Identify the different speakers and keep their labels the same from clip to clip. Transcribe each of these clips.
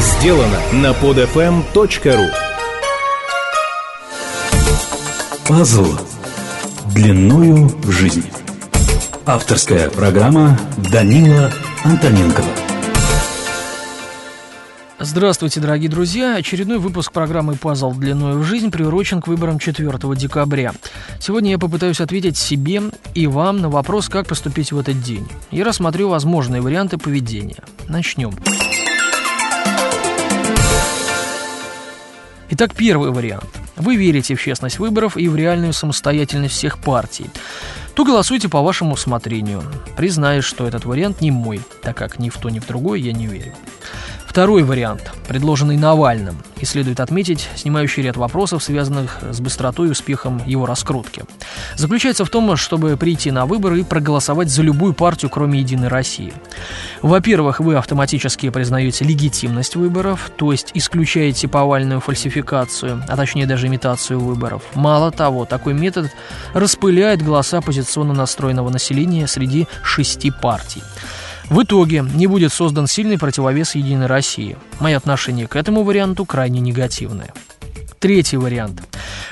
Speaker 1: сделано на podfm.ru
Speaker 2: Пазл длиною в жизнь. Авторская программа Данила Антоненкова.
Speaker 3: Здравствуйте, дорогие друзья! Очередной выпуск программы «Пазл длиной в жизнь» приурочен к выборам 4 декабря. Сегодня я попытаюсь ответить себе и вам на вопрос, как поступить в этот день. И рассмотрю возможные варианты поведения. Начнем. Итак, первый вариант. Вы верите в честность выборов и в реальную самостоятельность всех партий. То голосуйте по вашему усмотрению, признаюсь, что этот вариант не мой, так как ни в то, ни в другое я не верю. Второй вариант, предложенный Навальным, и следует отметить, снимающий ряд вопросов, связанных с быстротой и успехом его раскрутки. Заключается в том, чтобы прийти на выборы и проголосовать за любую партию, кроме «Единой России». Во-первых, вы автоматически признаете легитимность выборов, то есть исключаете повальную фальсификацию, а точнее даже имитацию выборов. Мало того, такой метод распыляет голоса оппозиционно настроенного населения среди шести партий. В итоге не будет создан сильный противовес Единой России. Мое отношение к этому варианту крайне негативное. Третий вариант.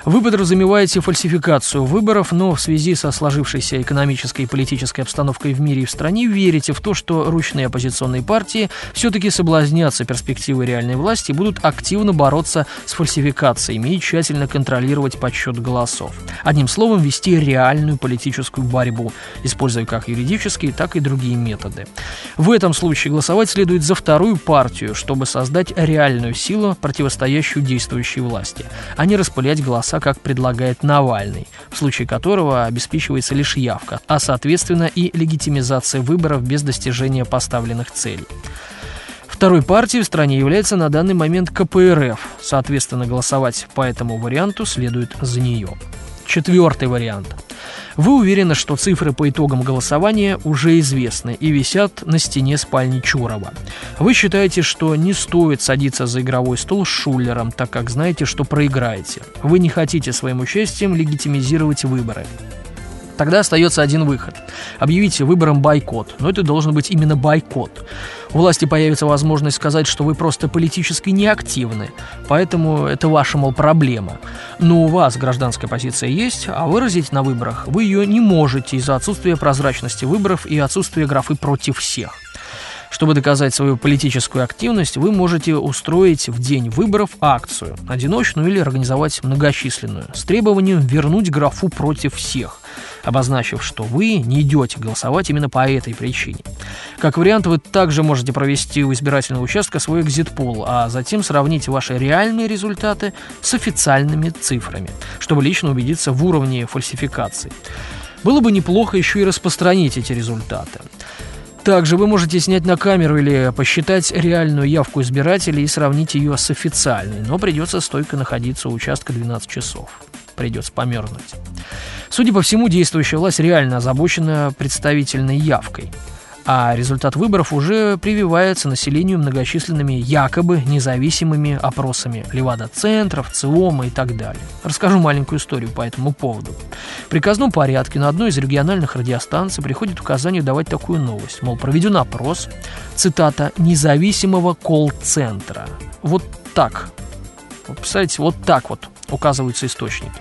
Speaker 3: Вы подразумеваете фальсификацию выборов, но в связи со сложившейся экономической и политической обстановкой в мире и в стране верите в то, что ручные оппозиционные партии все-таки соблазнятся перспективой реальной власти и будут активно бороться с фальсификациями и тщательно контролировать подсчет голосов. Одним словом, вести реальную политическую борьбу, используя как юридические, так и другие методы. В этом случае голосовать следует за вторую партию, чтобы создать реальную силу, противостоящую действующей власти, а не распылять голоса голоса, как предлагает Навальный, в случае которого обеспечивается лишь явка, а соответственно и легитимизация выборов без достижения поставленных целей. Второй партией в стране является на данный момент КПРФ, соответственно голосовать по этому варианту следует за нее. Четвертый вариант. Вы уверены, что цифры по итогам голосования уже известны и висят на стене спальни Чурова. Вы считаете, что не стоит садиться за игровой стол с Шулером, так как знаете, что проиграете. Вы не хотите своим участием легитимизировать выборы. Тогда остается один выход. Объявите выбором бойкот. Но это должен быть именно бойкот. У власти появится возможность сказать, что вы просто политически неактивны, поэтому это ваша, мол, проблема. Но у вас гражданская позиция есть, а выразить на выборах вы ее не можете из-за отсутствия прозрачности выборов и отсутствия графы «против всех». Чтобы доказать свою политическую активность, вы можете устроить в день выборов акцию, одиночную или организовать многочисленную, с требованием вернуть графу против всех, обозначив, что вы не идете голосовать именно по этой причине. Как вариант, вы также можете провести у избирательного участка свой экзит-пул, а затем сравнить ваши реальные результаты с официальными цифрами, чтобы лично убедиться в уровне фальсификации. Было бы неплохо еще и распространить эти результаты. Также вы можете снять на камеру или посчитать реальную явку избирателей и сравнить ее с официальной, но придется стойко находиться у участка 12 часов. Придется померзнуть. Судя по всему, действующая власть реально озабочена представительной явкой – а результат выборов уже прививается населению многочисленными якобы независимыми опросами Левада-центров, ЦИОМа и так далее. Расскажу маленькую историю по этому поводу. В приказном порядке на одной из региональных радиостанций приходит указание давать такую новость, мол, проведен опрос, цитата, независимого колл-центра. Вот так. Вот, представляете, вот так вот указываются источники.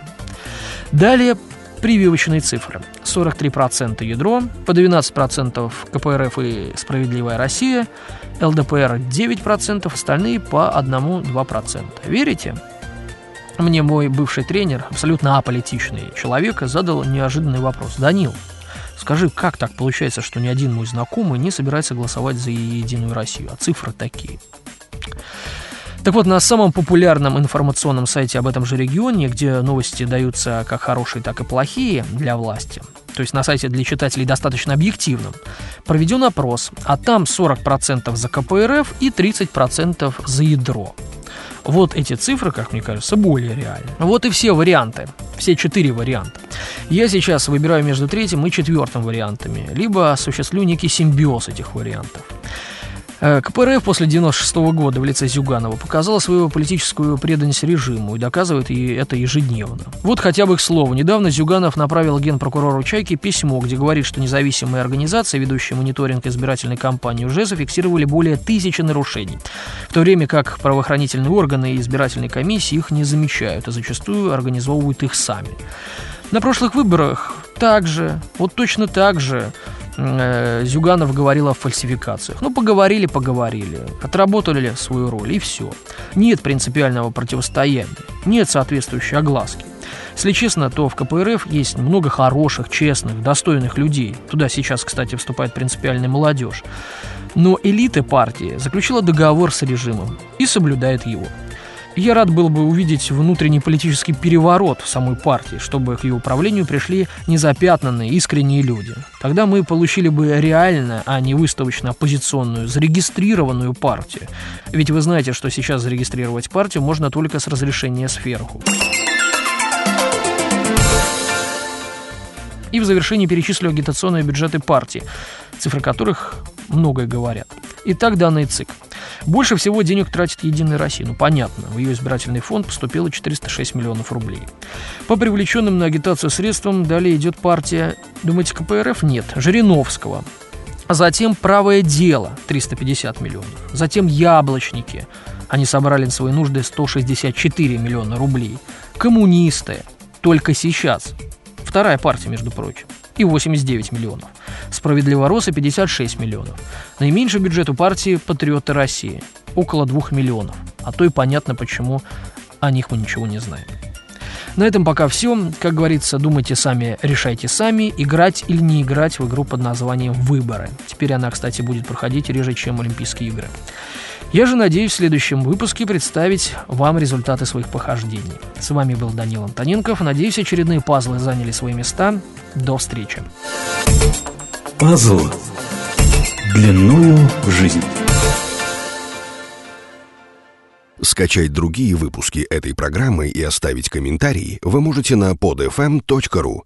Speaker 3: Далее прививочные цифры. 43% ядро, по 12% КПРФ и «Справедливая Россия», ЛДПР 9%, остальные по 1-2%. Верите? Мне мой бывший тренер, абсолютно аполитичный человек, задал неожиданный вопрос. «Данил, скажи, как так получается, что ни один мой знакомый не собирается голосовать за Единую Россию, а цифры такие?» Так вот, на самом популярном информационном сайте об этом же регионе, где новости даются как хорошие, так и плохие для власти, то есть на сайте для читателей достаточно объективным, проведен опрос, а там 40% за КПРФ и 30% за ядро. Вот эти цифры, как мне кажется, более реальны. Вот и все варианты, все четыре варианта. Я сейчас выбираю между третьим и четвертым вариантами, либо осуществлю некий симбиоз этих вариантов. Э, КПРФ после 96 -го года в лице Зюганова показала свою политическую преданность режиму и доказывает и это ежедневно. Вот хотя бы к слову. Недавно Зюганов направил генпрокурору Чайки письмо, где говорит, что независимые организации, ведущие мониторинг избирательной кампании, уже зафиксировали более тысячи нарушений. В то время как правоохранительные органы и избирательные комиссии их не замечают, а зачастую организовывают их сами. На прошлых выборах также, вот точно так же э, Зюганов говорил о фальсификациях. Ну, поговорили, поговорили, отработали свою роль, и все. Нет принципиального противостояния, нет соответствующей огласки. Если честно, то в КПРФ есть много хороших, честных, достойных людей. Туда сейчас, кстати, вступает принципиальная молодежь. Но элита партии заключила договор с режимом и соблюдает его. Я рад был бы увидеть внутренний политический переворот в самой партии, чтобы к ее управлению пришли незапятнанные, искренние люди. Тогда мы получили бы реально, а не выставочно оппозиционную, зарегистрированную партию. Ведь вы знаете, что сейчас зарегистрировать партию можно только с разрешения сверху. И в завершении перечислю агитационные бюджеты партии, цифры которых многое говорят. Итак, данный ЦИК. Больше всего денег тратит Единая Россия. Ну, понятно, в ее избирательный фонд поступило 406 миллионов рублей. По привлеченным на агитацию средствам далее идет партия, думаете, КПРФ? Нет, Жириновского. А затем «Правое дело» 350 миллионов. Затем «Яблочники». Они собрали на свои нужды 164 миллиона рублей. «Коммунисты» только сейчас Вторая партия, между прочим. И 89 миллионов. Справедливоросы 56 миллионов. Наименьший бюджет у партии «Патриоты России» около 2 миллионов. А то и понятно, почему о них мы ничего не знаем. На этом пока все. Как говорится, думайте сами, решайте сами, играть или не играть в игру под названием «Выборы». Теперь она, кстати, будет проходить реже, чем Олимпийские игры. Я же надеюсь в следующем выпуске представить вам результаты своих похождений. С вами был Данил Антоненков. Надеюсь, очередные пазлы заняли свои места. До встречи.
Speaker 2: Пазл длиною в жизнь.
Speaker 4: Скачать другие выпуски этой программы и оставить комментарии вы можете на podfm.ru.